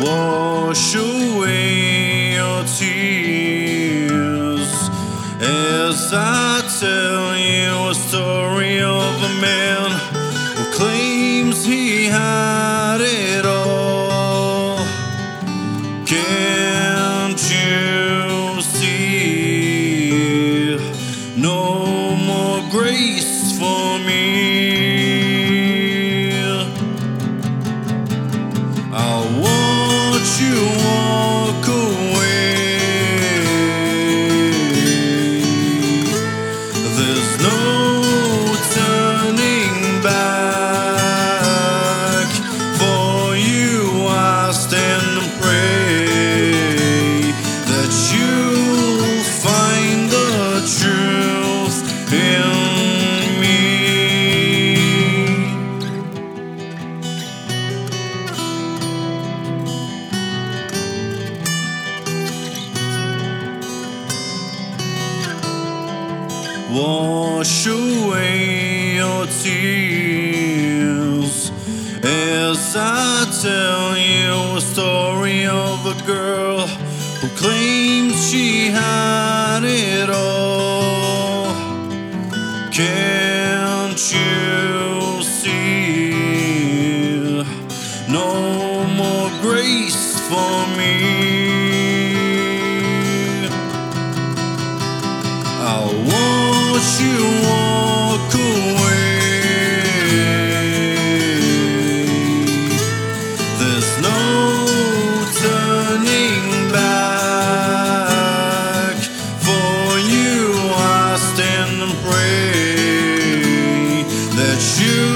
wash away your tears as I tell you a story of a man who claims he had it all. Can't you see? No you Wash away your tears as I tell you a story of a girl who claims she had it all. Can't you see? No more grace for me. I'll you walk away. There's no turning back. For you, I stand and pray that truth.